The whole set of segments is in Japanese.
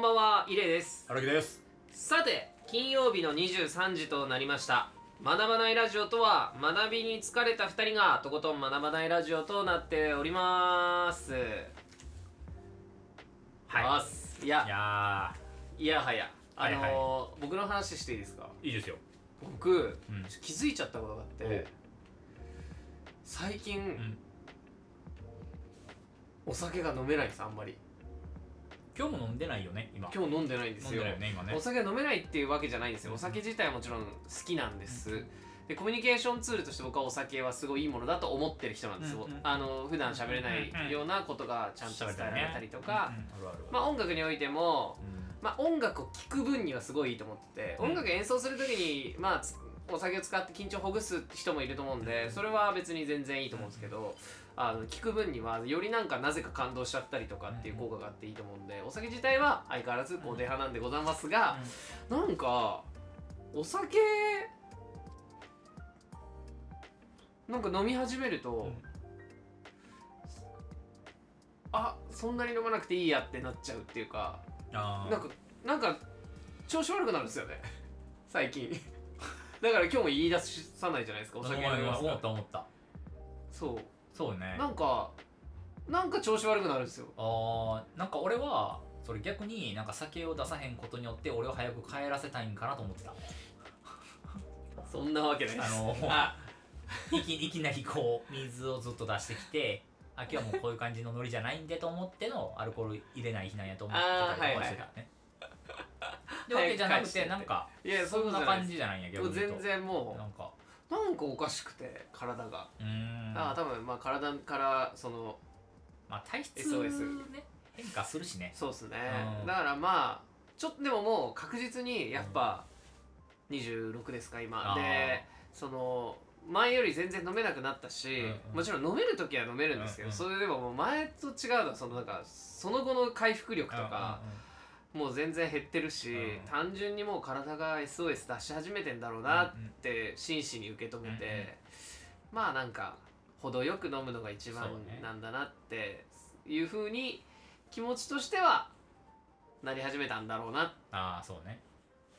んばんは、イレイです。荒木です。さて、金曜日の23時となりました。学ばないラジオとは、学びに疲れた2人がとことん学ばないラジオとなっております。はい。ます。いいや、やいやはや。あのーはい僕の話していいですか？ーいいですよ。僕、うん。気づいちゃったことがあって、最近、ん。お酒が飲めないんです、あんまり。今日も飲んでないよね今。今日飲んでないんですよ。飲んでないよね今ね。お酒飲めないっていうわけじゃないんですよ。お酒自体はもちろん好きなんです。でコミュニケーションツールとして僕はお酒はすごいいいものだと思ってる人なんですよ、うんうんあの普段喋れないようなことがちゃんと伝えられたりとか、うんうんあるあるまあ音楽においても、うん。まあ、音楽を聴く分にはすごいいいと思ってて、うん。音楽演奏する時に、まあ、つお酒を使って緊張をほぐす人もいると思うんでそれは別に全然いいと思うんですけど、あの聴く分にはよりなんかなぜか感動しちゃったりとかっていう効果があっていいと思うんでお酒自体は相変わらず肯定派なんでございますが、なんかお酒なんか飲み始めると、うん。あそんなに飲まなくていいやってなっちゃうっていうかなんかなんか調子悪くなるんですよね。最近。だから今日も言い出さないじゃないですかお酒飲みます。思かった思った。そうそうね。なんかなんか調子悪くなるんですよ。あーなんか俺はそれ逆になんか酒を出さへんことによって俺を早く帰らせたいんかなと思ってた。そんなわけないです。あのあ。いきいきなりこう水をずっと出してきてあ今日はもうこういう感じのノリじゃないんでと思ってのアルコール入れない日なんやと思ってたりとかしてたね。でわけじゃなくてなんかいやそういうんことじゃないです感じじゃないんや逆もうに言う。と全然もなんかうなんかおかしくて体が、ああ多分まあ体からそのまあ体質ね。変化するしね。そうっすね、うん。だからまあちょっとでももう確実にやっぱ26ですか今。あー。でその前より全然飲めなくなったし、うんうん。もちろん飲める時は飲めるんですけど、うんうん。それでももう前と違うのはそのなんかその後の回復力とか、もう全然減ってるし、うん。単純にもう体が SOS 出し始めてんだろうなって真摯に受け止めて、うんうん。まあなんか程よく飲むのが一番なんだなっていうふうに気持ちとしてはなり始めたんだろうな。ああそうね。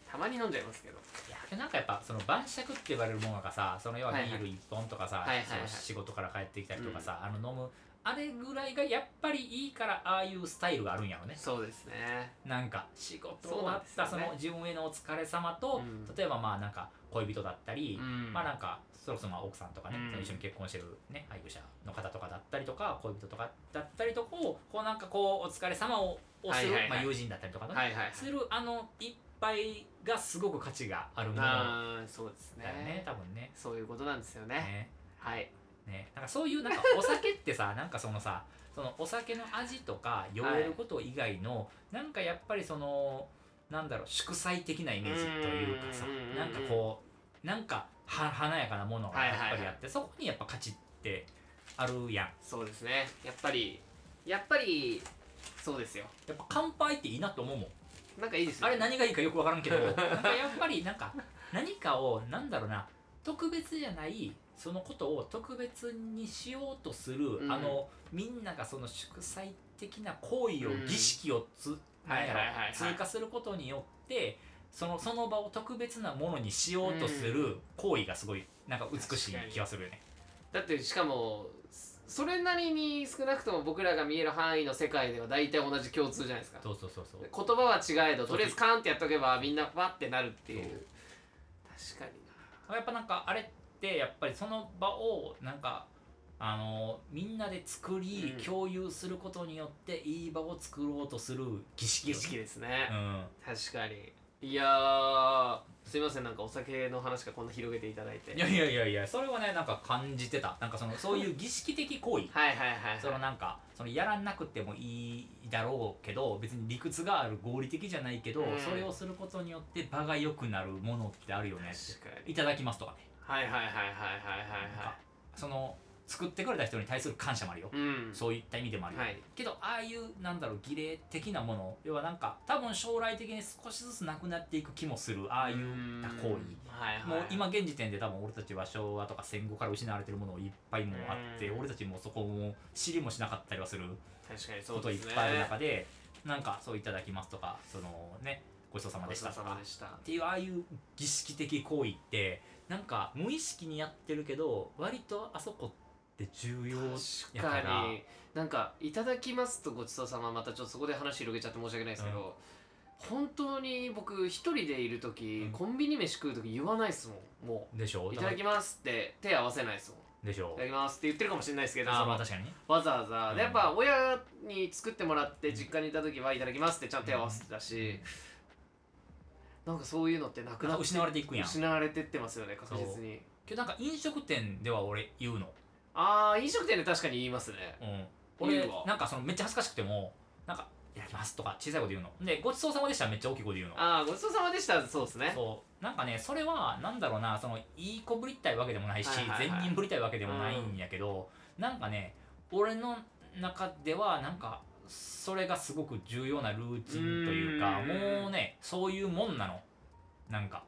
たまに飲んじゃいますけど。いやでなんかやっぱその晩酌って言われるものがさその要はビはいはい。ール1本とかさ、はいはい仕事から帰ってきたりとかさ、あの飲むあれぐらいがやっぱりいいからああいうスタイルがあるんやろね。そうですね。なんか仕事終わったその自分へのお疲れ様と、うん。例えばまあなんか恋人だったり、うん。まあなんかそれこそまあ奥さんとかね、うん。一緒に結婚してるね配偶者の方とかだったりとか恋人とかだったりとかをこうなんかこうお疲れ様ををする、まあ、友人だったりとかね、はいはいはい。するあの一杯がすごく価値があるもの。だああそうですね。よね多分ね。そういうことなんですよね。ね。はいね。なんかそういうなんかお酒ってさ なんかそのさそのお酒の味とか酔えること以外の、なんかやっぱりそのなんだろう祝祭的なイメージというかさなんかこうなんかは華やかなものがやっぱりあって、はいはいそこにやっぱ価値ってあるやん。そうですね。やっぱりやっぱりそうですよ。やっぱ乾杯っていいなと思うもん。なんかいいですよあれ何がいいかよく分からんけど。なんかやっぱりなんか何かをなんだろうな特別じゃないそのことを特別にしようとする、うん。あのみんながその祝祭的な行為を、うん。儀式をはいはい。通過することによってそのその場を特別なものにしようとする行為がすごいなんか美しい気がするよね。だってしかもそれなりに少なくとも僕らが見える範囲の世界では大体同じ共通じゃないですか。そうそうそうそう。言葉は違えどとりあえずカーンってやっとけばみんなわってなるっていう。確かにな。やっぱなんかあれってやっぱりその場をなんかあのみんなで作り、うん。共有することによっていい場を作ろうとする儀式。よね儀式ですね、うん。確かに。いやーすいません。なんかお酒の話がこんな広げていただいて。いやいやいやいやそれはねなんか感じてた。なんかそのそういう 儀式的行為。はいはいはい、はい、そのなんかそのやらなくてもいいだろうけど別に理屈がある合理的じゃないけど、うん。それをすることによって場が良くなるものってあるよね確かに。いただきますとかねはいはいはいはいはいはい。その作ってくれた人に対する感謝もあるよ、いうん。そういった意味でもあるよ、はい。けどああいうなんだろう儀礼的なもの要はなんか多分将来的に少しずつなくなっていく気もする。ああいう行為。はいはいもう今現時点で多分俺たちは昭和とか戦後から失われてるものいっぱいもうあってうん。俺たちもそこも知りもしなかったりはすることいっぱいある中でなんかそういただきますとかそのねごちそうさまでしたとか。さまでした。っていうああいう儀式的行為ってなんか無意識にやってるけど割とあそこって重要確かやからに。なんか「いただきます」とごちそうさままたちょっとそこで話広げちゃって申し訳ないですけど、本当に僕一人でいる時、うん。コンビニ飯食う時言わないっすもん。もでしょ？う「いただきます」って手合わせないっすもん「でしょ？いただきます」って言ってるかもしれないですけどあまあ確かに。ねわざわざ、うんでやっぱ親に作ってもらって実家にいた時は「いただきます」ってちゃんと手合わせてたし、なんかそういうのってなくなって失われていくや。ん失われてってますよね確実に。けどなんか飲食店では俺言うの。ああ飲食店で確かに言いますね。うん。俺なんかそのめっちゃ恥ずかしくてもなんか「いただきます」とか小さい声で言うの。でごちそうさまでしたらめっちゃ大きい声で言うの。ああごちそうさまでしたそうですね。そう。なんかねそれはなんだろうなそのいい子ぶりたいわけでもないし、善人ぶりたいわけでもないんやけど、なんかね俺の中ではなんかそれがすごく重要なルーチンというかうん。もうねそういうもんなの。なんか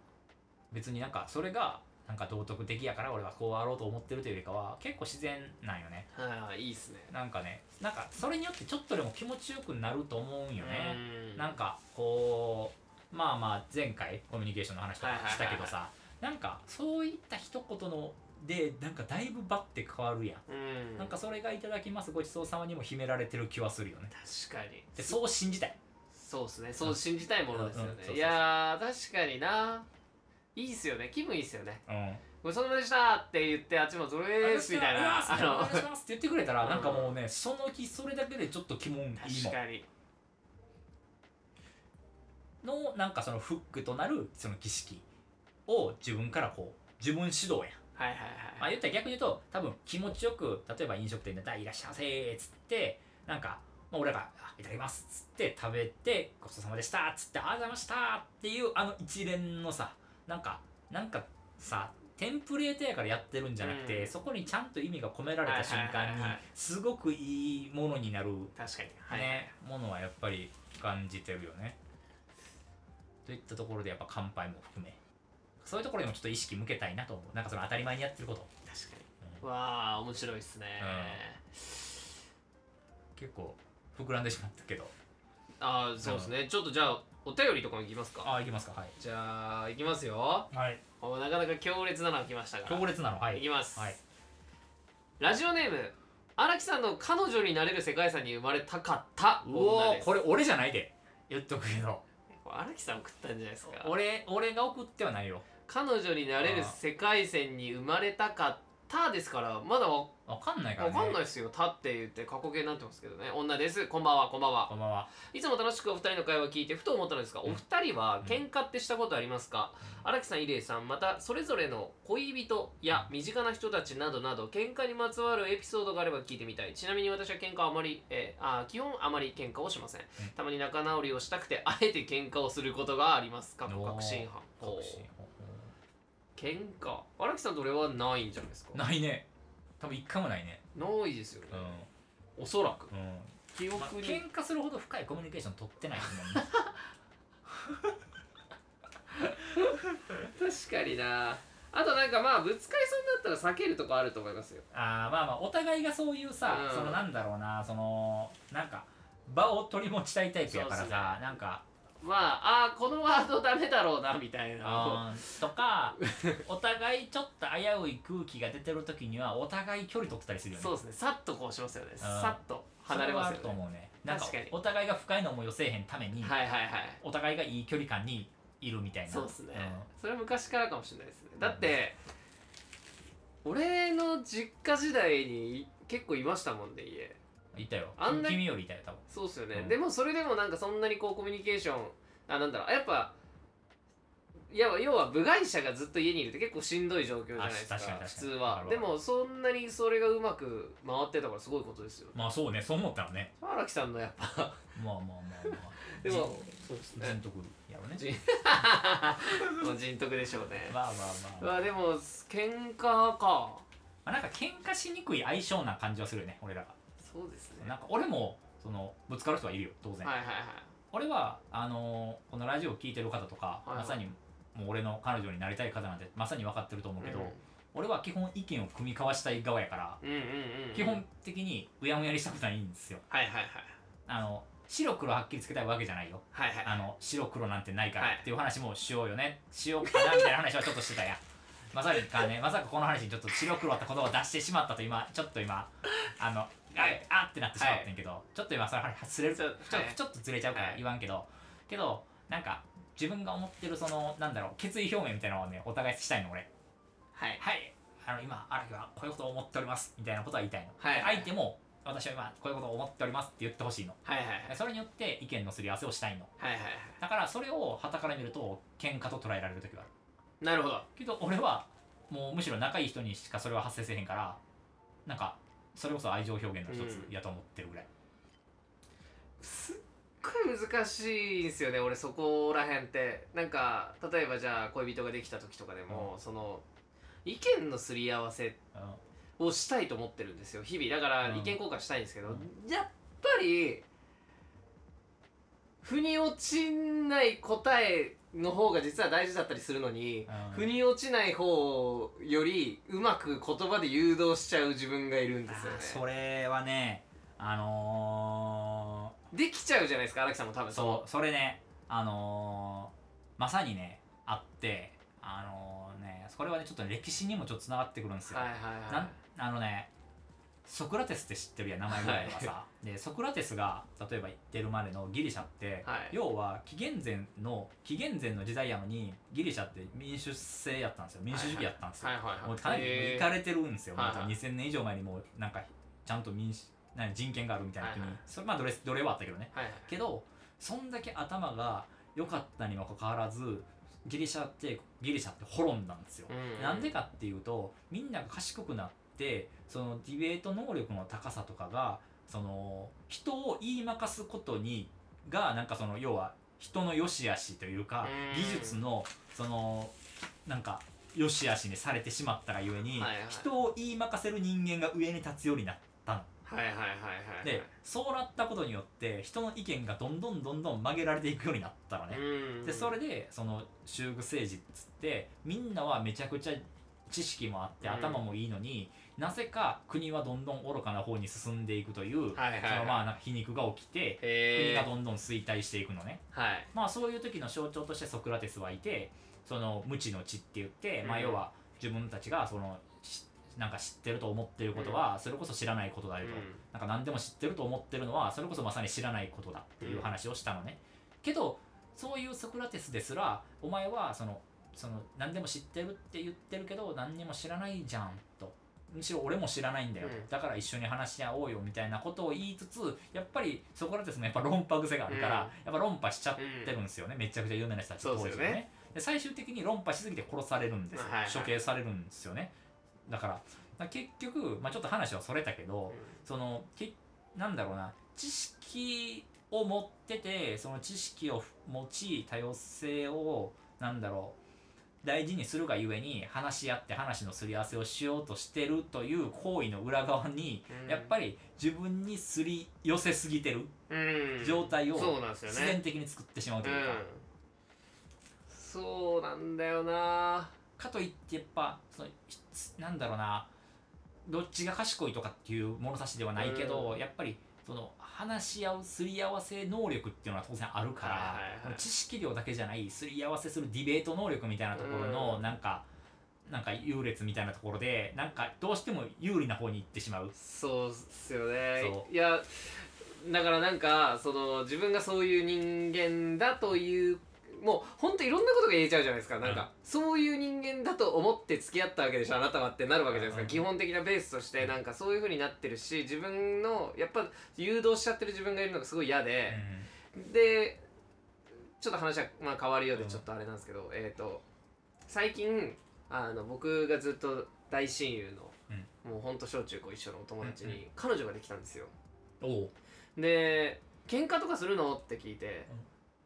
別になんかそれがなんか道徳的やから俺はこうあろうと思ってるというよりかは結構自然なんよね。はいいいっすね。なんかねなんかそれによってちょっとでも気持ちよくなると思うんよね、うん。なんかこうまあまあ前回コミュニケーションの話とかしたけどさなんかそういった一言のでなんかだいぶバッて変わるやん、うん。なんかそれがいただきますごちそうさまにも秘められてる気はするよね。確かに。でそう信じたい。そうですね。そう信じたいものですよね。うんうんそうそうそういやー確かにな。いいっすよね。気分いいっすよね。うん。ごちそうさまでしたって言ってあっちもそれですみたいな。ああの。お願いしますって言ってくれたらうん。なんかもうねその日それだけでちょっと気分いいもん。確かに。のなんかそのフックとなるその儀式を自分からこう自分主導やんはいはいまあ、はい言ったら逆に言うと多分気持ちよく例えば飲食店で「いらっしゃいませ」っつってなんか、まあ、俺らがあ「いただきます」っつって食べて「ごちそうさまでした」っつって「ありがとうございました」っていうあの一連のさなんかなんかさテンプレートやからやってるんじゃなくて、うん。そこにちゃんと意味が込められた瞬間にすごくいいものになる、確かに。はい。ねものはやっぱり感じてるよね。といったところでやっぱ乾杯も含めそういうところにもちょっと意識向けたいなと思う。なんかその当たり前にやってること、確かうん。にわあ面白いっすね。結構膨らんでしまったけど。ああそうですね。ちょっとじゃあお便りとかもいきますか。あいきますか。はい。じゃあいきますよ。はい。おなかなか強烈なのが来ましたから。強烈なのはい。いきます。はい。ラジオネーム荒木さんの彼女になれる世界遺産に生まれたかったうおこれ俺じゃないで。言っとくけど。荒木さん送ったんじゃないですか。俺俺が送ってはないよ彼女になれる世界線に生まれたかったですからまだわわかんないからわねかんないですよ「た」って言って過去形になってますけどね。女です。こんばんは。こんばんは。こんばんは。いつも楽しくお二人の会話を聞いてふと思ったのですが、うん。お二人は喧嘩ってしたことありますか？荒、木さん。入江さんまたそれぞれの恋人や身近な人たちなどなど喧嘩にまつわるエピソードがあれば聞いてみたい。ちなみに私は喧嘩はあまり、えーあー基本あまり喧嘩をしません、ん。たまに仲直りをしたくてあえて喧嘩をすることがあります。過去確信犯。確信喧嘩。荒木さんと俺はないんじゃないですか？ないね。多分一回もないね。ないですよね。う、ん。おそらく。うん。記憶まあ、に、喧嘩するほど深いコミュニケーション取ってないですもんね確かにな。あとなんかまあぶつかりそうになったら避けるとこあると思いますよ。あーまあまあお互いがそういうさ、うん。そのなんだろうなそのなんか場を取り持ちたいタイプやからさ、すね。なんかまああーこのワードダメだろうなみたいな。とかお互いちょっと危うい空気が出てる時にはお互い距離取ってたりするよね。そうですね。さっとこうしますよね。さっと離れますよね。と思うね。お互いが不快な思いをせえへんために、はいはいはい。お互いがいい距離感にいるみたいな。そうですね、ん。それは昔からかもしれないですね。だって、俺の実家時代に結構いましたもんね家いたよ。あんな君よりいたよ多分。そうっすよね、うん。でもそれでもなんかそんなにこうコミュニケーションあなんだろう。やっぱいや要は部外者がずっと家にいるって結構しんどい状況じゃないですか普通は。でもそんなにそれがうまく回ってたからすごいことですよ。まあそうねそう思ったらね。荒木さんのやっぱ。まあまあまあまあ。でも人そうです人徳やろね。人 もう人徳でしょうね。まあまあまあ、まあでも喧嘩か。まあ、なんか喧嘩しにくい相性な感じはするよね俺らがそうですね。なんか俺もそのぶつかる人はいるよ当然、はいはいはい。俺はあのーこのラジオを聞いてる方とか、はいはい。まさにもう俺の彼女になりたい方なんてまさに分かってると思うけど、うん。俺は基本意見を組み交わしたい側やから、うんうんうん基本的にうやむやにしたことないんですよ。はいはいはい。あの白黒はっきりつけたいわけじゃないよ。はいはい。あの白黒なんてないからはい。っていう話もしようよね。しようかなみたいな話はちょっとしてたやん。まさかねまさかこの話にちょっと白黒って言葉を出してしまったと今ちょっと今あのあはい。あってなってしまってんけど、ちょっと今それ話ずれるちょちょっとずれちゃうからはい。言わんけど、けどなんか自分が思ってるそのなんだろう決意表明みたいなのをねお互いしたいの俺。はい。はい。あの今荒木はこういうことを思っておりますみたいなことは言いたいの、はい。で相手も私は今こういうことを思っておりますって言ってほしいの。はいはいはい。それによって意見のすり合わせをしたいの。はいはいはい。だからそれを傍から見ると喧嘩と捉えられる時はある。なるほど。けど俺はもうむしろ仲いい人にしかそれは発生せえへんからなんかそれこそ愛情表現の一つやと思ってるぐらい、すっごい難しいんですよね俺そこらへんって。なんか例えばじゃあ恋人ができた時とかでも、その意見のすり合わせをしたいと思ってるんですよ日々。だからうん。意見交換したいんですけど、うやっぱり腑に落ちない答えの方が実は大事だったりするのに、うん。腑に落ちない方よりうまく言葉で誘導しちゃう自分がいるんですよね。それはねあのできちゃうじゃないですか荒木さんも多分ー、そうそれねあのー、まさにねあってあのー、ねそれはねちょっと歴史にもちょっとつながってくるんですよ、はいはいはい。なんあのねソクラテスって知ってるやん名前ぐらいはさ、でソクラテスが例えば言ってるまでのギリシャって、はい。要は紀元前の紀元前の時代やのにギリシャって民主制やったんですよ。民主主義やったんですよ、はいはいはい。もうかなりへー。いかれてるんですよ、はいはい。もう2000年以上前にもうなんかちゃんと民主何人権があるみたいな国、はいはい。それまあ奴隷奴隷はあったけどね。はいはい。けどそんだけ頭が良かったにもかかわらずギリシャってギリシャって滅んだんですよ、うんうん。なんでかっていうとみんなが賢くなってそのディベート能力の高さとかがその人を言いまかすことにがなんかその要は人の良し悪しというかうん。技術のそのなんか良し悪しにされてしまったがゆえに、はいはい。人を言いまかせる人間が上に立つようになったの。はいはいはいはいでそうなったことによって人の意見がどんどんどんどん曲げられていくようになったのね。うん。でそれでその修具政治っつってみんなはめちゃくちゃ知識もあってうん。頭もいいのに、なぜか国はどんどん愚かな方に進んでいくという、はいはいはい。そのまあなんか皮肉が起きて、国がどんどん衰退していくのね。はい。まあそういう時の象徴としてソクラテスはいてその無知の知って言って、まあうん要は自分たちがそのしなんか知ってると思ってることはそれこそ知らないことだよと、なんか何でも知ってると思ってるのはそれこそまさに知らないことだっていう話をしたのね、けどそういうソクラテスですらお前はそのその何でも知ってるって言ってるけど何にも知らないじゃん。とむしろ俺も知らないんだよ、うん。だから一緒に話し合おうよみたいなことを言いつつやっぱりソクラテスもやっぱ論破癖があるから、うん。やっぱ論破しちゃってるんですよね、めちゃくちゃ有名な人たちそうですよね。当時はで最終的に論破しすぎて殺されるんですよ、はいはい。処刑されるんですよね。だからだから結局、まあ、ちょっと話はそれたけど、そのけなんだろうな知識を持っててその知識を持ち多様性をなんだろう大事にするがゆえに話し合って話のすり合わせをしようとしてるという行為の裏側に、うん。やっぱり自分にすり寄せすぎてるうん。状態をそうなんですよね。自然的に作ってしまうというか、うん。そうなんだよな。かといってやっぱそのひなんだろうな。どっちが賢いとかっていう物差しではないけど、うん。やっぱりその話し合うすり合わせ能力っていうのは当然あるから、はいはいはい。知識量だけじゃないすり合わせするディベート能力みたいなところの、うん。なんかなんか優劣みたいなところでなんかどうしても有利な方に行ってしまう。そうっすよね。そいやだからなんかその自分がそういう人間だというもうほんといろんなことが言えちゃうじゃないですか。なんか、そういう人間だと思って付き合ったわけでしょあなたはってなるわけじゃないですか、うん。基本的なベースとしてなんかそういう風になってるし自分のやっぱ誘導しちゃってる自分がいるのがすごい嫌で、でちょっと話は、まあ、変わるようでうんちょっとあれなんですけど、えっ、と最近あの僕がずっと大親友の、もうほんと小中高一緒のお友達に彼女ができたんですよ。で喧嘩とかするの？って聞いて、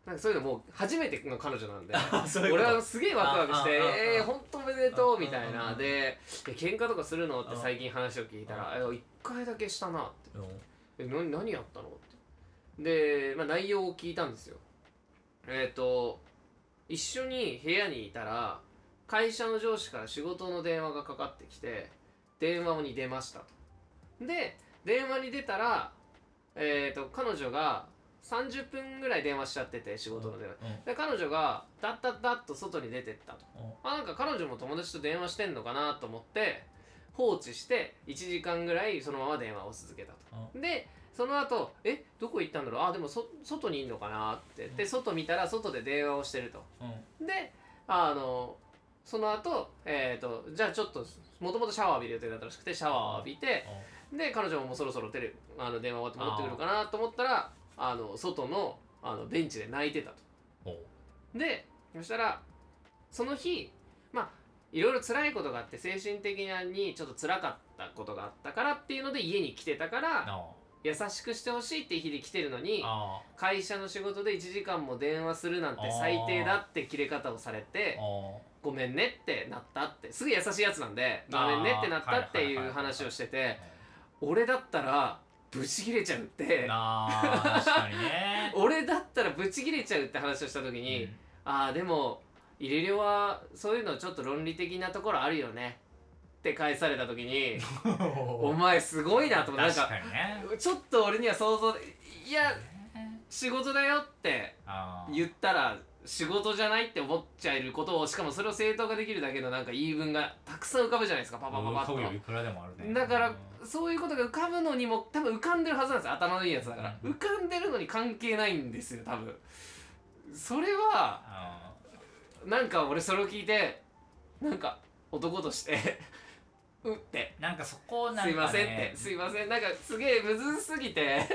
なんかそういうのもう初めての彼女なんで 俺はすげえワクワクして「ああああ。えー、ほんとおめでとう」みたいな。で「え喧嘩とかするの?」って最近話を聞いたら「え一回だけしたな」って。え何何やったのって。で、まあ、内容を聞いたんですよ。えっ、と一緒に部屋にいたら会社の上司から仕事の電話がかかってきて電話に出ましたと。で電話に出たらえっ、と彼女が30分ぐらい電話しちゃってて仕事の電話、うん。で彼女がダッダッダッと外に出てったと。うん。あなんか彼女も友達と電話してんのかなと思って放置して1時間ぐらいそのまま電話を続けたと、でその後えどこ行ったんだろう？あでもそ外にいんのかなって。で外見たら外で電話をしてると。うん。であのその後えっ、とじゃあちょっともともとシャワー浴びる予定だったらしくてシャワーを浴びてで彼女ももうそろそろテレあの電話終わって戻ってくるかなと思ったらあの外のあのベンチで泣いてたと。でそしたらその日まあいろいろ辛いことがあって精神的にちょっと辛かったことがあったからっていうので家に来てたからあ優しくしてほしいって日で来てるのにあ会社の仕事で1時間も電話するなんて最低だって切れ方をされてあごめんねってなったってすぐ優しいやつなんでごめんねってなったっていう話をしてて俺だったらブチ切れちゃうって。確かにね。俺だったらブチ切れちゃうって話をした時に、ああでも入れ量はそういうのちょっと論理的なところあるよね。って返された時に お前すごいなと思ってなんかね。ちょっと俺には想像いや仕事だよって言ったら仕事じゃないって思っちゃえることをしかもそれを正当化できるだけのなんか言い分がたくさん浮かぶじゃないですか。パパパパッと。だからうんそういうことが浮かぶのにも多分浮かんでるはずなんですよ頭のいいやつだから。うん。浮かんでるのに関係ないんですよ多分。それはあなんか俺それを聞いてなんか男として うって。ーなんかそこなんか、ね、すいませんって。すいません。なんかすげえむずすぎて。なん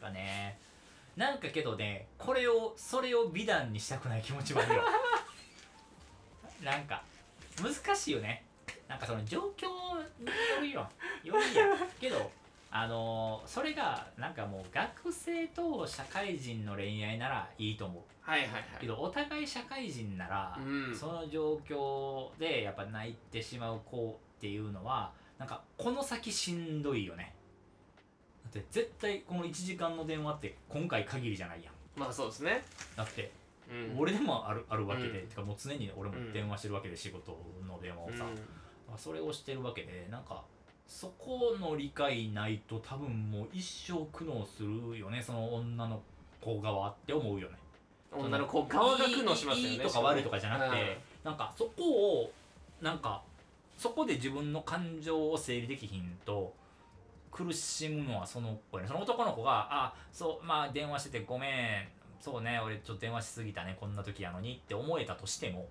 かね。なんかけどねこれをそれを美談にしたくない気持ちもあるよ。なんか難しいよねなんかその状況によるよ。よるや。んけどあのーそれがなんかもう学生と社会人の恋愛ならいいと思う。はいはいはい。けどお互い社会人なら、うん。その状況でやっぱ泣いてしまう子っていうのはなんかこの先しんどいよね。だって絶対この1時間の電話って今回限りじゃないやん。まあそうですね。だってうん。俺でもあるあるわけで、うん。てかもう常に俺も電話してるわけで仕事の電話をさ、まあそれをしてるわけでなんかそこの理解ないと多分もう一生苦悩するよね。その女の子側って思うよね。うん女の子側が苦悩しますよね。いいとか悪いとかじゃなくて、なんかそこをなんかそこで自分の感情を整理できひんと苦しむのはその子やね。その男の子が「あそうまあ電話しててごめん。そうね俺ちょっと電話しすぎたね。こんな時やのに」って思えたとしても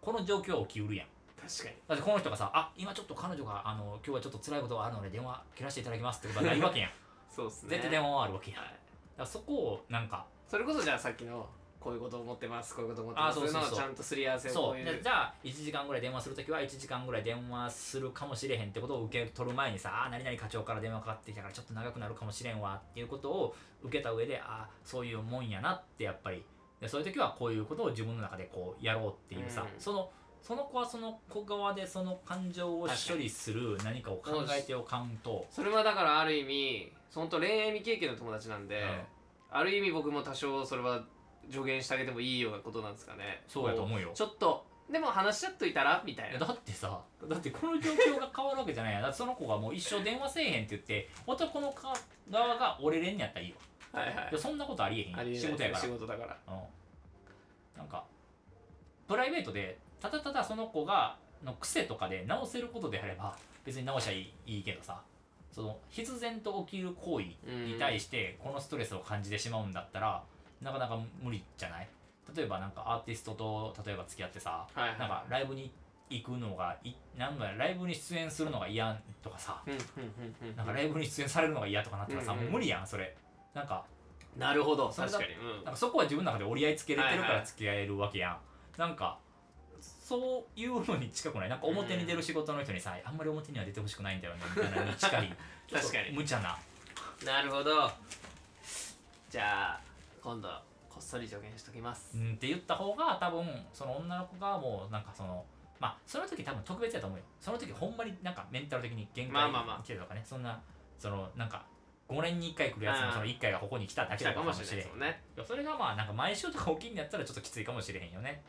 この状況は起きうるやん確かに。だってこの人がさ「あ今ちょっと彼女があの今日はちょっと辛いことがあるので電話切らせていただきます」ってことはないわけやん。そうっすね。絶対電話はあるわけやん。だはい。からそこをなんかそれこそじゃあさっきのこういうことを思ってますこういうことを思ってますあそうそうそう。いのをちゃんとすり合わせをじゃあ1時間ぐらい電話するときは1時間ぐらい電話するかもしれへんってことを受け取る前にさ「あー何々課長から電話かかってきたからちょっと長くなるかもしれんわ」っていうことを受けた上でああそういうもんやなってやっぱり。でそういう時はこういうことを自分の中でこうやろうっていうさ、うん。そのその子はその子側でその感情を処理する何かを考えておかんとそれはだからある意味本当恋愛未経験の友達なんで、ある意味僕も多少それは助言してあげてもいいようなことなんですかね。そうやと思うよ。こちょっとでも話し合っといたら？みたいなだってさ だってこの状況が変わるわけじゃない。やんだってその子がもう一生電話せえへんって言って男のか側が折れれんやったらいいわはいはい。そんなことありえへん仕事やから。仕事だから。うん、なんかプライベートでただただその子がの癖とかで直せることであれば別に直しゃいいいいけどさその必然と起きる行為に対してこのストレスを感じてしまうんだったらなかなか無理じゃない？例えばなんかアーティストと例えば付き合ってさはいはい。なんかライブに行くのがいなんだライブに出演するのが嫌とかさなんかライブに出演されるのが嫌とかなったらさ、もう無理やんそれ。なんかなるほど。確かに、うん。なんかそこは自分の中で折り合いつけれてるかはいはい。ら付き合えるわけやん、なんかそういうのに近くない？なんか表に出る仕事の人にさ、あんまり表には出てほしくないんだよねみたいなのに近い。確かに。無茶な。なるほど。じゃあ今度こっそり助言しときます。うんって言った方が多分その女の子がもうなんかそのまあその時多分特別やと思うよ。その時ほんまになんかメンタル的に限界まあまあまあ。来てるとかね。そんなそのなんか5年に1回来るやつのその1回がここに来ただけ来たかもしだかもしれんいそれがまあなんか毎週とか起きんやったらちょっときついかもしれへんよね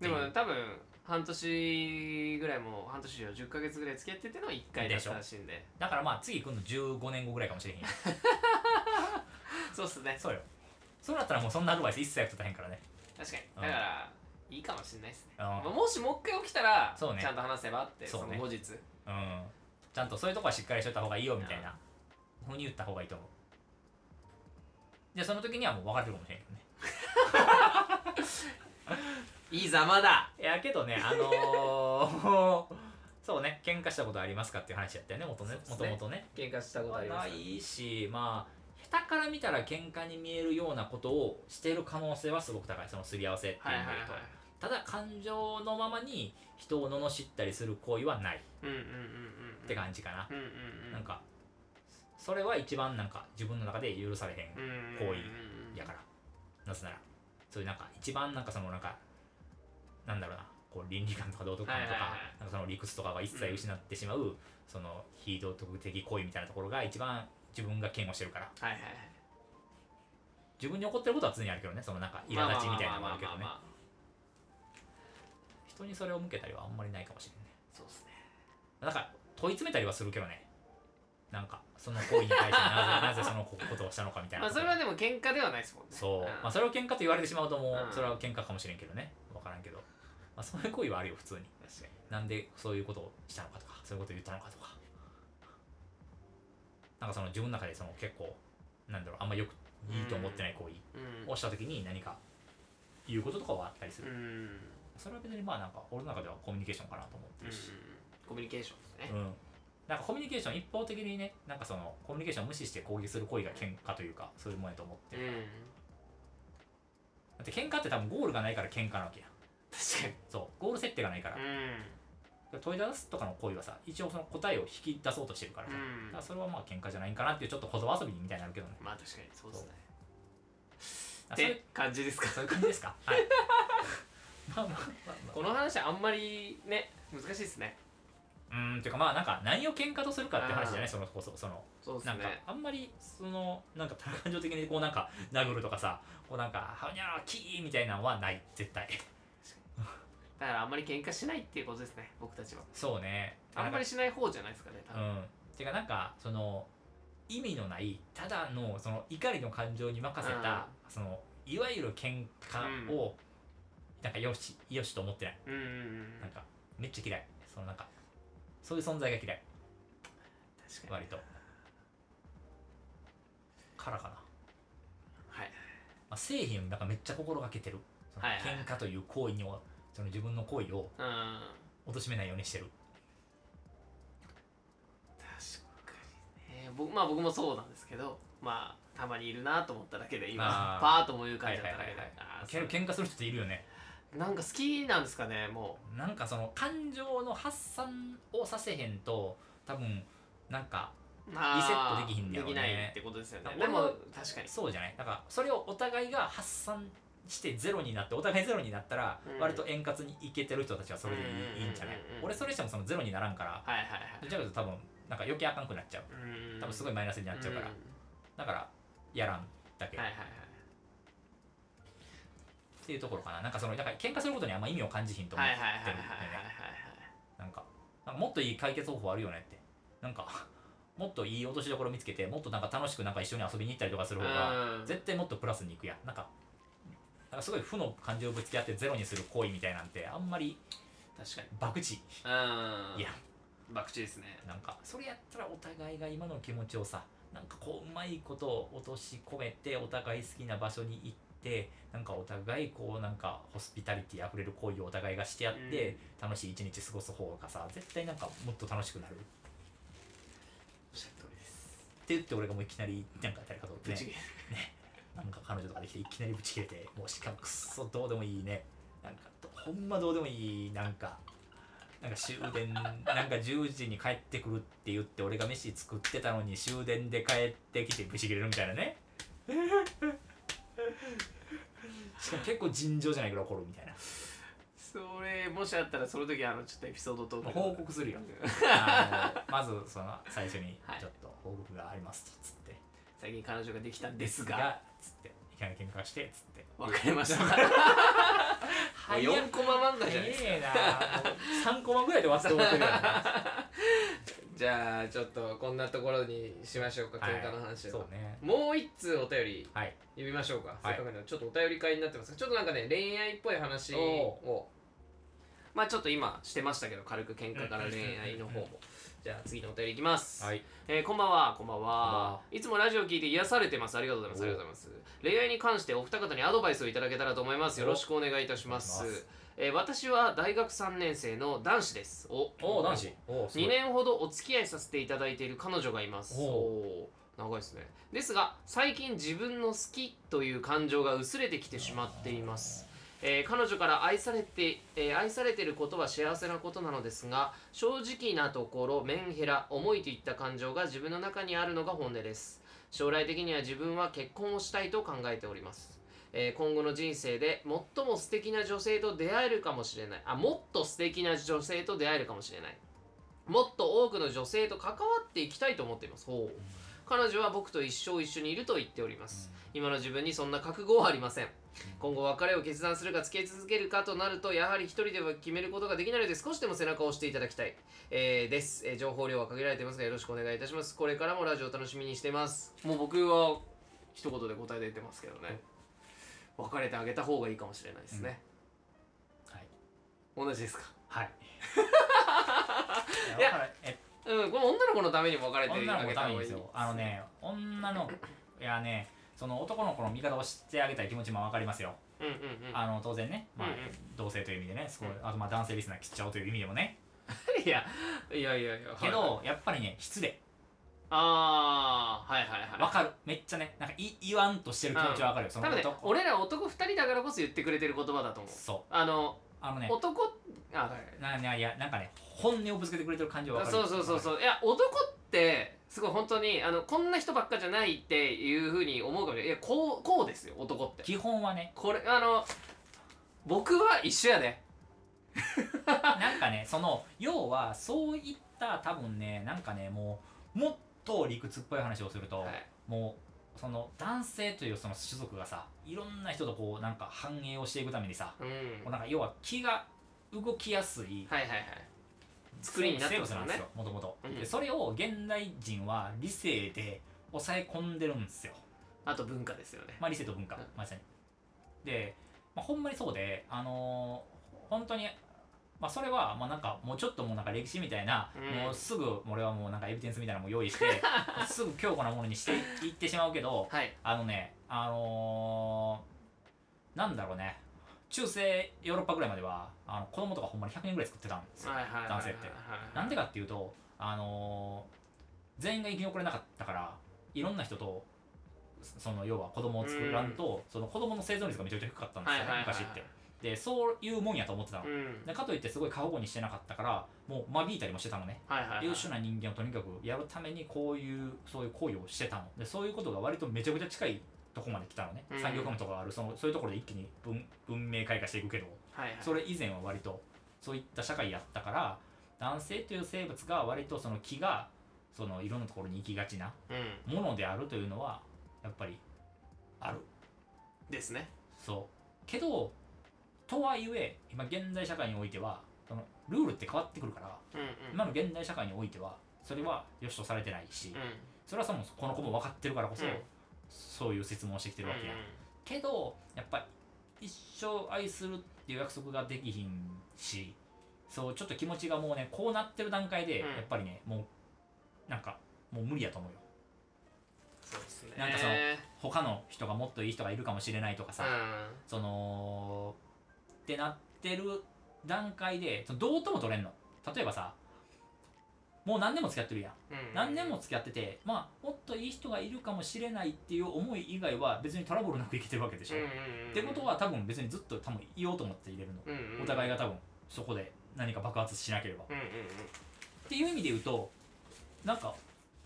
でも多分半年ぐらいもう半年以上10ヶ月ぐらい付き合ってての1回だったらしいんで。だからまあ次来るの15年後ぐらいかもしれへん。よ そうっすね。そうよ。そうなったらもうそんなアドバイス一切役立たへんからね。確かに。うん。だからいいかもしれないですね。うん。まあもしもう一回起きたらね。ゃんと話せばってその後日。うん。ちゃんとそういうとこはしっかりしといた方がいいよみたいな。ふうに言った方がいいと思う。じゃあその時にはもう別れてるかもしれんけどね いいざまだ。いやけどねあのーそうね喧嘩したことありますかっていう話やったよねもとね。もとね。喧嘩したことあります。ないしまあ下手から見たら喧嘩に見えるようなことをしてる可能性はすごく高い。そのすり合わせっていうはいはい意味で言うと、はいただ感情のままに人を罵ったりする行為はない。って感じかな、うんうんうん。なんかそれは一番なんか自分の中で許されへん行為やから。なぜならそういうなんか一番なんかそのなんかなんだろうなこう倫理観とか道徳観とか,、なんかその理屈とかが一切失ってしまう、その非道徳的行為みたいなところが一番自分が嫌悪してるから。はいはいはい。自分に起こってることは常にあるけどねそのなんか苛立ちみたいなのもあるけどね。人にそれを向けたりはあんまりないかもしれないそうですね。なんか問い詰めたりはするけどね。なんかその行為に対してなぜ なぜそのことをしたのかみたいなまあそれはでも喧嘩ではないですもんね。そう、ん。まあ、それを喧嘩と言われてしまうともうん。うそれは喧嘩かもしれんけどね。分からんけど、まあ、そういう行為はあるよ普通に。なんでそういうことをしたのかとかそういうことを言ったのかとか。なんかその自分の中でその結構なんだろうあんまよくいいと思ってない行為うん。をした時に何か言うこととかはあったりする、うん。それは別にまあなんか俺の中ではコミュニケーションかなと思ってうん。るし、コミュニケーションですね。うん。なんかコミュニケーション一方的にねなんかそのコミュニケーションを無視して攻撃する行為が喧嘩というかそういうもんやと思って。る、うん。だって喧嘩って多分ゴールがないから喧嘩なわけや確かに。そう。ゴール設定がないから、う問い出すとかの行為はさ一応その答えを引き出そうとしてるからさ、ん。だからそれはまあ喧嘩じゃないんかなっていうちょっと言葉遊びみたいになるけどね。まあ確かにそうですね。って感じですか？そういう感じですか？はい。まあまあまあまあ。この話あんまりね難しいですね。うーんていうかまあなんか何を喧嘩とするかって話じゃない？そのこそそのそうですね。なんかあんまりそのなんか感情的にこうなんか殴るとかさこうなんか「はにゃーキー」みたいなのはない絶対だからあんまり喧嘩しないっていうことですね僕たちは。そうね。あんまりしない方じゃないですかね多分。うん。ていうかなんかその意味のないただのその怒りの感情に任せた、そのいわゆる喧嘩を、なんかよしよしと思ってない。うんうんうんなんかめっちゃ嫌い。そのなんかそういう存在が嫌い。確かに。割と。からかな、はい。まあ、製品なんかめっちゃ心がけてる。そのはいはいはい。喧嘩という行為にはその自分の行為をうん。貶めないようにしてる。確かにね。僕まあ僕もそうなんですけどまあたまにいるなと思っただけで今パーッと思い浮かんじゃっただけで。喧嘩する人っているよね。なんか好きなんですかねもなんかその感情の発散をさせへんと多分なんかリセットできひんねやろね。できないってことですよね。でも確かに。そうじゃない？だからそれをお互いが発散してゼロになってお互いゼロになったらうん。割と円滑にいけてる人たちはそれでいい,、うんじゃない？俺それしてもそのゼロにならんから。どちらかというと多分なんか余計あかんくなっちゃう。うん多分すごいマイナスになっちゃうから、ん。だからやらんだけ、はいはいはい。っていうところかな。なんかそのなんか喧嘩することにあんま意味を感じひんと思ってるんだよね。はいはいなんかなんかもっといい解決方法あるよねって。なんか もっといい落としどころ見つけてもっとなんか楽しくなんか一緒に遊びに行ったりとかする方がうん。絶対もっとプラスにいくやん。なんかかすごい負の感情をぶつけ合ってゼロにする行為みたいなんてあんまり確かに。博打うんいや。博打ですね。なんかそれやったらお互いが今の気持ちをさなんかこううまいことを落とし込めてお互い好きな場所に行ってなんかお互いこうなんかホスピタリティあふれる行為をお互いがしてやって、楽しい一日過ごす方がさ絶対なんかもっと楽しくなる。おっしゃる通りです。って言って俺がもういきなりなんか誰かとね。ぶち切れなんか彼女とかできていきなりブチ切れてもうしかもくっそどうでもいいね。なんかほんまどうでもいいなんかなんか終電なんか10時に帰ってくるって言って俺が飯作ってたのに終電で帰ってきてブチ切れるみたいなね。しかも結構尋常じゃないぐらい怒るみたいな。それもしあったらその時あのちょっとエピソードトークで。報告するよ。まずその最初にはいちょっと報告がありますと。つって最近彼女ができたんでですすがつって。いきなり喧嘩してつって。別れました。早っ4コマ漫画じゃないですか。な。もう3コマぐらいで終わって思ってる じゃあちょっとこんなところにしましょうか。はい。喧嘩の話は、ね。もう一通お便り。はい。読みましょうか、はい。せっかくなので。ちょっとお便り会になってますが。ちょっとなんかね恋愛っぽい話。をまあちょっと今してましたけど軽く喧嘩から恋愛の方もじゃあ次のお便りいきます、はい。えーこんばんは。こんばんは。いつもラジオ聞いて癒されてます。ありがとうございます。ありがとうございます。恋愛に関してお二方にアドバイスをいただけたらと思います。よろしくお願いいたします。お願いします。えー私は大学3年生の男子です。おおお男子。おお2年ほどお付き合いさせていただいている彼女がいます。おおー長いですね。ですが最近自分の好きという感情が薄れてきてしまっています、えー彼女から愛されて、えー愛されてることは幸せなことなのですが正直なところメンヘラ思いといった感情が自分の中にあるのが本音です。将来的には自分は結婚をしたいと考えております。え今後の人生で最も素敵な女性と出会えるかもしれない。あもっと素敵な女性と出会えるかもしれない。もっと多くの女性と関わっていきたいと思っています。ほう。彼女は僕と一生一緒にいると言っております。今の自分にそんな覚悟はありません。今後別れを決断するか付き合い続けるかとなるとやはり一人では決めることができないので少しでも背中を押していただきたい、えーです、えー情報量は限られていますがよろしくお願いいたします。これからもラジオ楽しみにしています。もう僕は一言で答え出てますけどね。別れてあげた方がいいかもしれないですね、はい。同じですか？はい。いやいやえうんこの女の子のためにも別れて女の子た方がいいためにですよ。あのね女の子いやねその男の子の味方をしてあげたい気持ちも分かりますよ、うんうんうん。あの当然ね、まあうんうん。同性という意味でね。すごい、うん。あとまあ男性リスナー切っちゃおうという意味でもね。いやいやいやいやけど、はいやっぱりね失礼。ああはいはいはい。分かる。めっちゃね。なんかい言わんとしてる気持ちは分かるよ、その多分ね男俺ら男2人だからこそ言ってくれてる言葉だと思う。そう。あのあのね男あはい。なないやなんかね本音をぶつけてくれてる感じは分かる。そうそうそうそう。いや男ってすごい本当にあのこんな人ばっかじゃないっていうふうに思うかもしれない。いやこうこうですよ男って。基本はね。これあの僕は一緒やで。なんかねその要はそういった多分ねなんかねもうもっと理屈っぽい話をすると、はい。もうその男性というその種族がさいろんな人とこうなんか反映をしていくためにさ、うん。こうなんか要は気が動きやすいはいはいはい。作りになってますからね。生物なんですよもともとそれを現代人は理性で抑え込んでるんですよ。あと文化ですよね。まあ理性と文化、うん。まさに。で、まあ、ほんまにそうであのー本当にまあそれはまあなんかもうちょっともうなんか歴史みたいな、うん。もうすぐ俺はもうなんかエビデンスみたいなのも用意して すぐ強固なものにしていってしまうけどはい。あのねあのーなんだろうね。中世ヨーロッパぐらいまではあの子供とかほんまに100人ぐらい作ってたんですよ男性って。なんでかっていうと、あのー全員が生き残れなかったからいろんな人とその要は子供を作らんと、その子供の生存率がめちゃくちゃ低かったんですよ昔ってでそういうもんやと思ってたの、うん。でかといってすごい過保護にしてなかったからもう間引いたりもしてたのね。はいはいはい。優秀な人間をとにかくやるためにこういうそういう行為をしてたの。でそういうことが割とめちゃくちゃ近いとこまで来たのね、うん。産業革命とかがあるそのそういうところで一気に文文明開化していくけど。はいはい。それ以前は割とそういった社会やったから男性という生物が割とその気がそのいろんなところに行きがちなうん。ものであるというのはやっぱりある。ですね。そう。けどとはいえ今現代社会においてはそのルールって変わってくるからうんうん。今の現代社会においてはそれは良しとされてないし、うん。それはそもそもこの子も分かってるからこそ、うん。そういう質問をしてきてるわけや、うんけどやっぱり一生愛するっていう約束ができひんしそうちょっと気持ちがもうねこうなってる段階で、うん。やっぱりねもうなんかもう無理やと思うよ。そうですね。なんかその他の人がもっといい人がいるかもしれないとかさ、うそのってなってる段階でどうとも取れんの。例えばさもう何年も付き合ってるやん。んうん。何年も付き合っててまあもっといい人がいるかもしれないっていう思い以外は別にトラブルなく生きてるわけでしょ、うんうんうんってことは多分別にずっと多分言おうと思って入れるの、うんうんお互いが多分そこで何か爆発しなければ、っうんうんうん。ていう意味で言うとなんか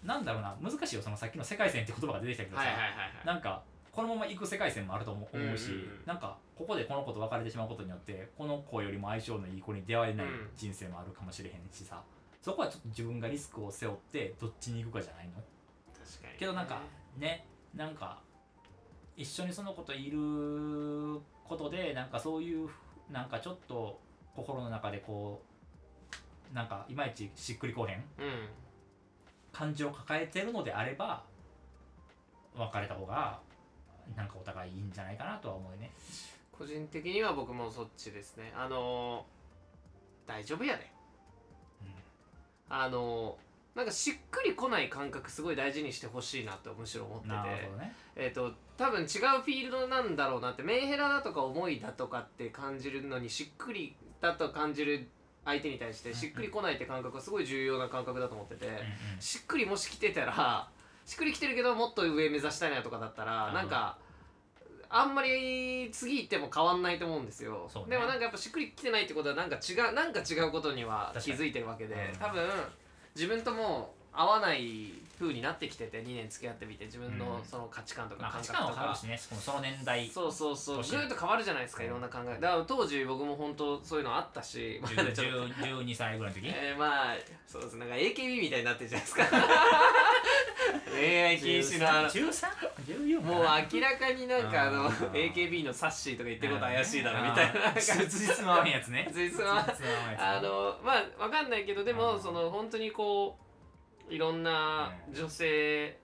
なんだろうな難しいよ。そのさっきの世界線って言葉が出てきたけどさ、はいはい。なんかこのまま行く世界線もあると思うし、うんうんうん。なんかここでこの子と別れてしまうことによってこの子よりも相性のいい子に出会えないうん。人生もあるかもしれへんしさ、そこはちょっと自分がリスクを背負ってどっちに行くかじゃないの？確かにけどなんかねなんか一緒にその子といることでなんかそういうなんかちょっと心の中でこうなんかいまいちしっくりこうへんうん。感情を抱えてるのであれば別れた方がなんかお互いいいんじゃないかなとは思うね。個人的には僕もそっちですね。あの大丈夫やで、あのなんかしっくりこない感覚すごい大事にしてほしいなとむしろ思ってて。ね。えっ、と多分違うフィールドなんだろうなって。メンヘラだとか思いだとかって感じるのにしっくりだと感じる相手に対してしっくりこないって感覚はすごい重要な感覚だと思ってて、うんうん。しっくりもし来てたらしっくり来てるけどもっと上目指したいなとかだったらうんなんかあんまり次行っても変わんないと思うんですよ、ね。でもなんかやっぱしっくり来てないってことはなんか違うなんか違うことには気づいてるわけで、確かに多分自分とも合わない風になってきてて2年付き合ってみて自分のうん。その価値観とか感覚とか、値観は変わるしね。その年代そうそうそう。ぐ年ーっと変わるじゃないですかいろんな考え。だから当時僕も本当そういうのあったし、まあちょっと。10 12歳ぐらいの時？えー、まあそうです。なんか AKB みたいになってるじゃないですか。恋愛禁止のあの 13?14 もう明らかになんかあの AKB のサッシーとか言ってること怪しいだろみたいな。なんかつじつま合わへんやつね。つじつま合わあのまあわかんないけどでもうんその本当にこういろんな女性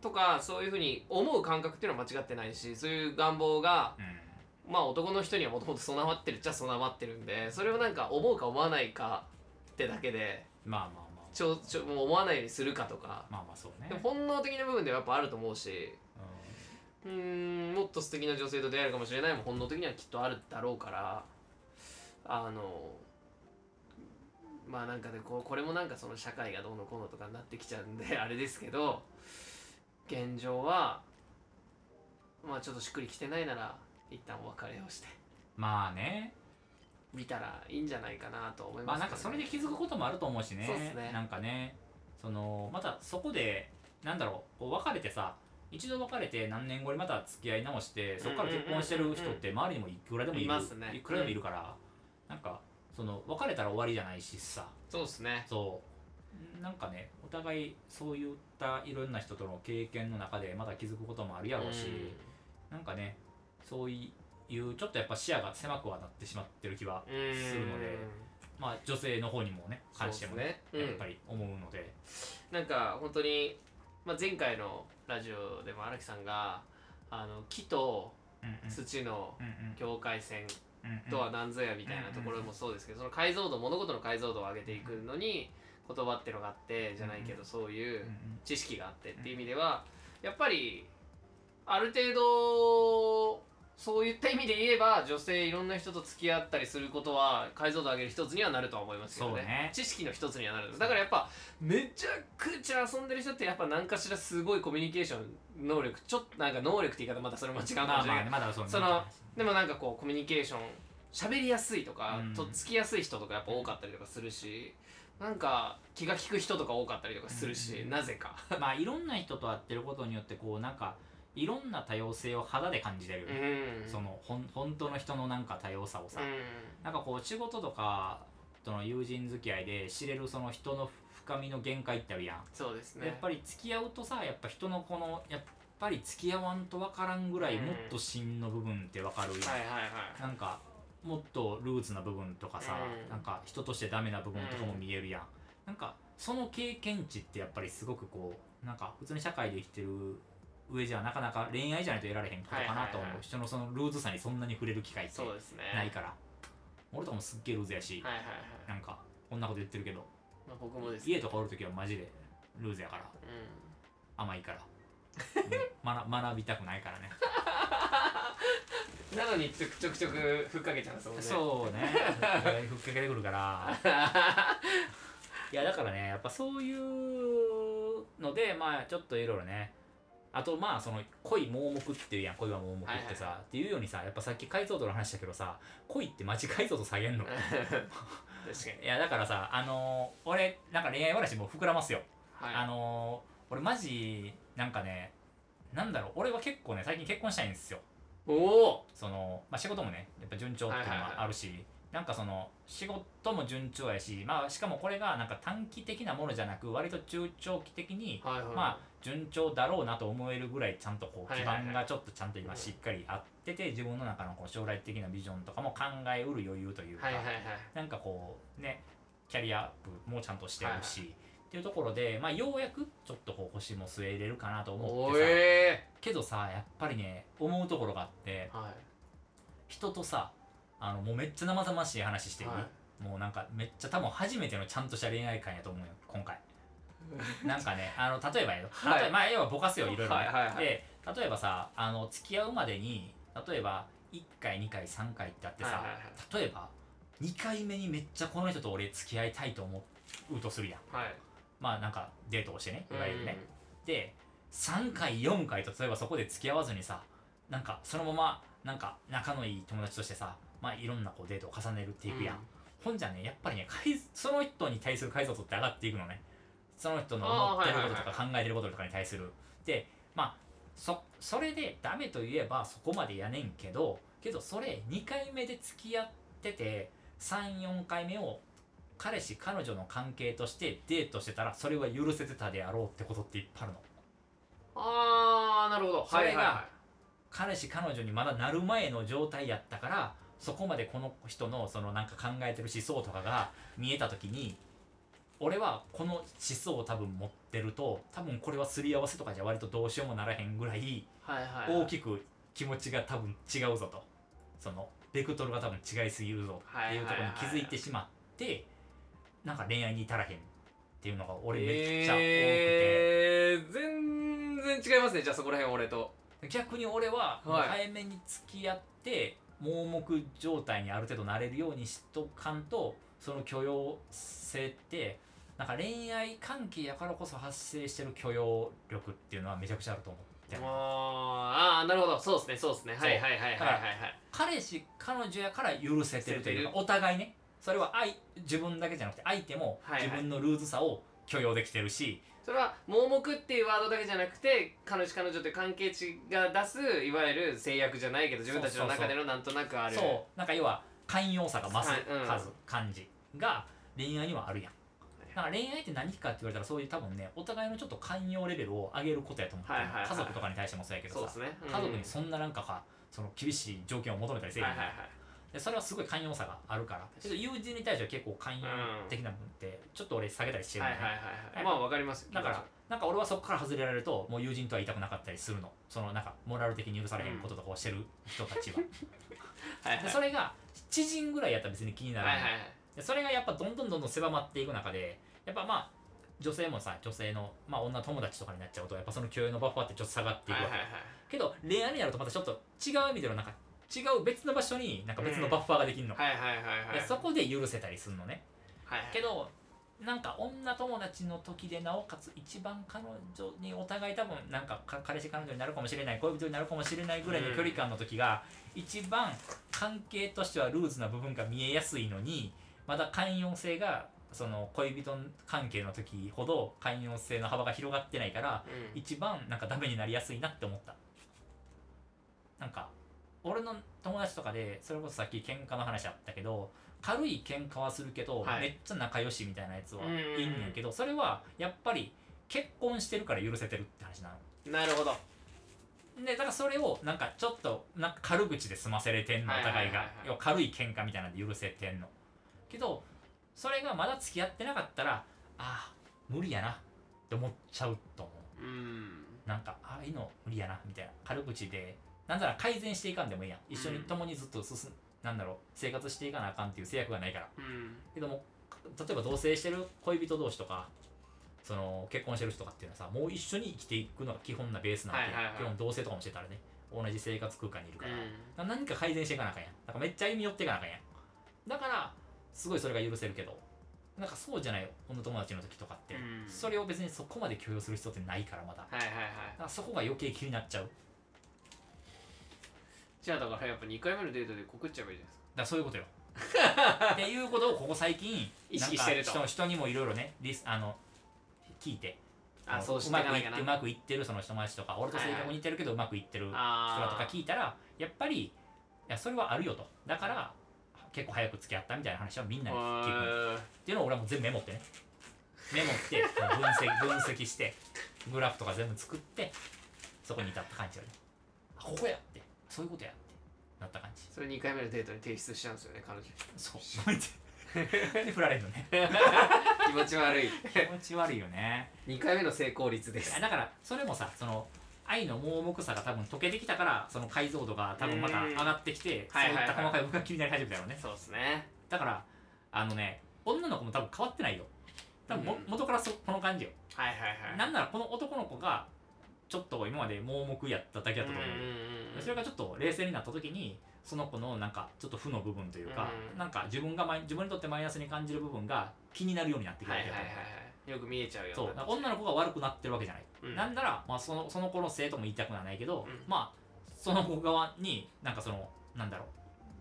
とかそういうふうに思う感覚っていうのは間違ってないしそういう願望がうん。まあ男の人にはもともと備わってるっちゃ備わってるんでそれをなんか思うか思わないかってだけでまあまあまあ。ちょちょもう思わないようにするかとか。まあまあそうね。でも本能的な部分ではやっぱあると思うしうーんもっと素敵な女性と出会えるかもしれないも本能的にはきっとあるだろうからあのまあなんかねこうこれもなんかその社会がどうのこうのとかになってきちゃうんで あれですけど現状はまあちょっとしっくりきてないなら一旦お別れをしてまあね。見たらいいんじゃないかなと思いますまあなんかそれで気づくこともあると思うしね。そうっすね。なんかね。そのまたそこでなんだろうこう別れてさ一度別れて何年後にまた付き合い直してそこから結婚してる人って周りにもいくらでもいる。いますね。いくらでもいるから、なんかその別れたら終わりじゃないしさ。そうですね。そう。なんかねお互いそういったいろんな人との経験の中でまた気づくこともあるやろうし、なんかねそういうちょっとやっぱ視野が狭くはなってしまってる気はうんうんするのでまあ女性の方にもね関してもねやっぱり思うので、なんか本当に、まあ、前回のラジオでも荒木さんがあの木とうんうん。土のうんうん。境界線うんうんとは何ぞやみたいなところもそうですけどその解像度物事の解像度を上げていくのに言葉ってのがあってじゃないけどそういう知識があってっていう意味ではやっぱりある程度そういった意味で言えば女性いろんな人と付き合ったりすることは解像度を上げる一つにはなるとは思いますよね。そうね。知識の一つにはなるだからやっぱめちゃくちゃ遊んでる人ってやっぱ何かしらすごいコミュニケーション能力ちょっとなんか能力って言い方またそれも違うかもまあしれないそのでもなんかこうコミュニケーション喋りやすいとか、うん。とっつきやすい人とかやっぱ多かったりとかするしなんか気が利く人とか多かったりとかするし、うん。なぜか。まあいろんな人と会ってることによってこうなんかいろんな多様性を肌で感じれる、うん。そのほん本当の人のなんか多様さをさ、うん。なんかこう仕事とかとの友人付き合いで知れるその人の深みの限界ってあるやん、そうですね。やっぱり付き合うとさやっぱ人のこのやっぱり付き合わんと分からんぐらいうんもっと芯の部分って分かるやん、はいはいはい。なんかもっとルーツな部分とかさ、うん。なんか人としてダメな部分とかも見えるやん、なんかその経験値ってやっぱりすごくこうなんか普通に社会で生きてる上じゃなかなか恋愛じゃないと得られへんことかなと思う、はいはいはい。人のそのルーズさにそんなに触れる機会ってそうですね。ないから、俺とかもすっげえルーズやし、はいはいはい、なんかこんなこと言ってるけどまあ、僕もです家とかおるときはマジでルーズやから。う甘いから。うん。学 学びたくないからね。ん、なのにちょくちょくちょくふっかけちゃうんですもんね。そうね。ふっかけてくるから。いやだからねやっぱそういうのでまあちょっといろいろねあとまあその恋盲目っていうやん。恋は盲目ってさ、はいっていうようにさやっぱさっき解像度の話したけどさ恋ってマジ解像度下げんの。確かに。いやだからさあのー俺なんか恋愛話もう膨らますよ、はい。あのー俺マジなんかねなんだろう俺は結構ね最近結婚したいんですよ。おおその、まあ、仕事もねやっぱ順調っていうのもあるし、なんかその仕事も順調やし、まあ、しかもこれがなんか短期的なものじゃなく割と中長期的にはいはい。まあ順調だろうなと思えるぐらいちゃんとこう基盤がちょっとちゃんと今しっかりあってて自分の中のこう将来的なビジョンとかも考えうる余裕というか、はいはいはいなんかこうねキャリアアップもちゃんとしてるし、っっていうところで、まあ、ようやくちょっとこう星も据えれるかなと思おってさえけどさやっぱりね思うところがあってー、はい。人とさあのもうめっちゃ生々しい話してる、はもうなんかめっちゃ多分初めてのちゃんとした恋愛観やと思うよ今回。なんかねあの例えばよ、はい。例えばまあ要はぼかすよいろいろね、はいはいはい。で例えばさあの付き合うまでに例えば1回2回3回ってあってさ、例えば2回目にめっちゃこの人と俺付き合いたいと思うとするやん。はい。まあなんかデートをしてねいわゆるね、で3回4回と例えばそこで付き合わずにさなんかそのままなんか仲のいい友達としてさまあいろんなこうデートを重ねるっていくやん、ほんじゃねやっぱりね解その人に対する解像度って上がっていくのね。その人の思ってることとか考えてることとかに対する。でまあそそれでダメと言えばそこまでやねんけどけどそれ2回目で付き合ってて34回目を彼氏彼女の関係としてデートしてたらそれは許せてたであろうってことっていっぱいあるの。ああなるほど。それが彼氏彼女にまだなる前の状態やったからそこまでこの人のそのなんか考えてる思想とかが見えた時に俺はこの思想を多分持ってると多分これはすり合わせとかじゃ割とどうしようもならへんぐらい大きく気持ちが多分違うぞと。そのベクトルが多分違いすぎるぞっていうところに気づいてしまってなんか恋愛に至らへんっていうのが俺めっちゃ多くて。えー、全然違いますねじゃあそこら辺俺と逆に俺ははい。早めに付き合って盲目状態にある程度なれるようにしとかんとその許容性ってなんか恋愛関係やからこそ発生してる許容力っていうのはめちゃくちゃあると思って。るあーあーなるほど。そうですねそうですね。はいはいはいはいはい。だはい彼氏彼女やから許せてるというかお互いね。それは愛自分だけじゃなくて相手もはいはい。自分のルーズさを許容できてるし、それは盲目っていうワードだけじゃなくて彼氏彼女という関係値が出すいわゆる制約じゃないけど自分たちの中でのなんとなくある。そう。なんか要は寛容さが増すはいうん。数、感じが恋愛にはあるやん。だから恋愛って何かって言われたらそういう多分ねお互いのちょっと寛容レベルを上げることやと思ってる、はいはいはい。家族とかに対してもそうやけどさね、うん。家族にそんななんかかその厳しい条件を求めたりせえへんはいはいはい。でそれはすごい寛容さがあるから。友人に対しては結構寛容的な部分ってちょっと俺下げたりしてるのね、はいはいまあわかりますだからなんか俺はそこから外れられるともう友人とは言いたくなかったりするの。そのなんかモラル的に許されへんこととかをしてる人たちは、はいはい。でそれが知人ぐらいやったら別に気にならない。い、ははいはい。でそれがやっぱどんどんどんどん狭まっていく中でやっぱまあ女性もさ女性の、まあ、女友達とかになっちゃうとやっぱその共有のバッファーってちょっと下がっていくわけ、はいはいはい。けど恋愛になるとまたちょっと違う意味でのなんか違う別の場所になんか別のバッファーができるの、はいはいはいはい。でそこで許せたりするのね。はいはい。けどなんか女友達の時でなおかつ一番彼女にお互い多分なんかか彼氏彼女になるかもしれない恋人になるかもしれないぐらいの距離感の時が、一番関係としてはルーズな部分が見えやすいのにまだ寛容性がその恋人関係の時ほど寛容性の幅が広がってないからうん。一番なんかダメになりやすいなって思った。なんか俺の友達とかでそれこそさっき喧嘩の話あったけど軽い喧嘩はするけど、はい。めっちゃ仲良しみたいなやつはうんうんうん。いんねんけどそれはやっぱり結婚してるから許せてるって話なの。なるほど。でだからそれをなんかちょっとなんか軽口で済ませれてんのおはいはいはいはい。互いが。要は軽い喧嘩みたいなんで許せてんの。けどそれがまだ付き合ってなかったらああ無理やなって思っちゃうと思う。うん。なんかああいうの無理やなみたいな。軽口でなんなら改善していかんでもいいやん。一緒に共にずっと進ん、なんだろう生活していかなあかんっていう制約がないから。うん。けども例えば同棲してる恋人同士とかその結婚してる人とかっていうのはさもう一緒に生きていくのが基本なベースなんで、はいはいはい。基本同棲とかもしてたらね同じ生活空間にいるから、何か改善していかなあかんやん。だからめっちゃ歩み寄っていかなあかんやん。だからすごいそれが許せるけどなんかそうじゃないよ女友達の時とかって、うん。それを別にそこまで許容する必要ってないからまだ。だはいはいはい。からそこが余計気になっちゃうじゃあだからやっぱ2回目のデートで告っちゃえばいいじゃないですか。だそういうことよ。っていうことをここ最近意識してると。人人にもいろいろねリスあの聞いて。あそうしていまくいってうまくいってるその友達とか俺と性格似てるけどうまくいってる人あとか聞いたらやっぱりいやそれはあるよと。だから結構早く付き合ったみたいな話はみんなに聞く。っていうのを俺はもう全部メモってね。メモって分析 分析してグラフとか全部作ってそこに至った感じよね。あここやってそういうことやってなった感じ。それ2回目のデートに提出しちゃうんですよね彼女。そう。で振られるのね。気持ち悪い。気持ち悪いよね。2回目の成功率です。だからそれもさその愛の盲目さが多分溶けてきたからその解像度が多分また上がってきてそういった細かい部分が気になり始めたよね。そうですね。だからあのね女の子も多分変わってないよ。多分も、うん。元からそこの感じよ、はいはいはい。なんならこの男の子がちょっと今まで盲目やっただけだったと思う、うん。それがちょっと冷静になった時にその子のなんかちょっと負の部分というか、うん。なんか自分がマイ自分にとってマイナスに感じる部分が気になるようになってきたはいはいわけだとはいはい。よく見えちゃうよそう。女の子が悪くなってるわけじゃない、うん。なんなら、まあ、そのその子のせいとも言いたくはないけど、うん。まあその子側になんかそのなんだろう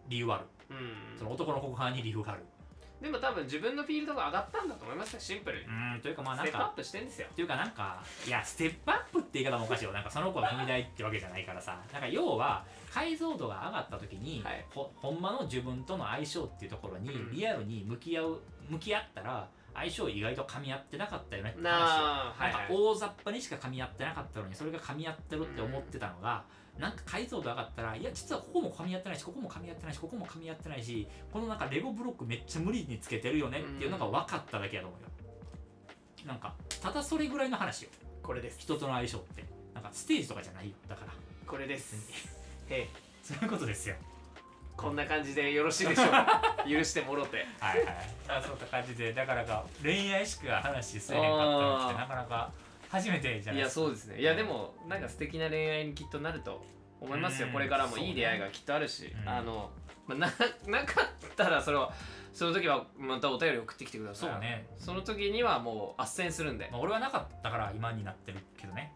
理由はある。うん。その男の子側に理由があるでも多分自分のフィールドが上がったんだと思いますよシンプルに。うーんというかまあなんかステップアップしてんですよ。っていうかなんかいやステップアップって言い方もおかしいよ。なんかその子が踏み台ってわけじゃないからさ。なんか要は解像度が上がった時に、はい。ほほんまの自分との相性っていうところにうん。リアルに向き合う向き合ったら相性意外と噛み合ってなかったよねって話なあはいはい。なんか大雑把にしか噛み合ってなかったのにそれが噛み合ってるって思ってたのが、なんか解像度上がったらいや実はここも噛み合ってないしここも噛み合ってないしここも噛み合ってないしこのなんかレゴブロックめっちゃ無理につけてるよねっていうのが分かっただけやと思うよ、なんかただそれぐらいの話よ。これです。人との相性って。なんかステージとかじゃないよ。だから。これです。へいそういうことですよ。こんな感じでよろしいでしょうか？許してもろて。はいはい。あそういった感じで。だからか恋愛しか話せえへんかったのってなかなか初めてじゃいないですか。やそうですね。いやでもなんか素敵な恋愛にきっとなると思いますよ。うん。これからもいい出会いがきっとあるし、うん。あの、まあ、な なかったらそれはその時はまたお便り送ってきてください。そうね。その時にはもう斡旋するんで。まあ、俺はなかったから今になってるけどね。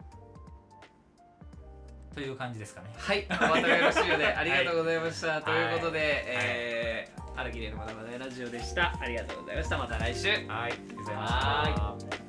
という感じですかね。はい。またよろしいようでありがとうございました、ということで、はい。えー、荒木玲のまだまだラジオでした。ありがとうございました。また来週。はい。ありがとうございましたは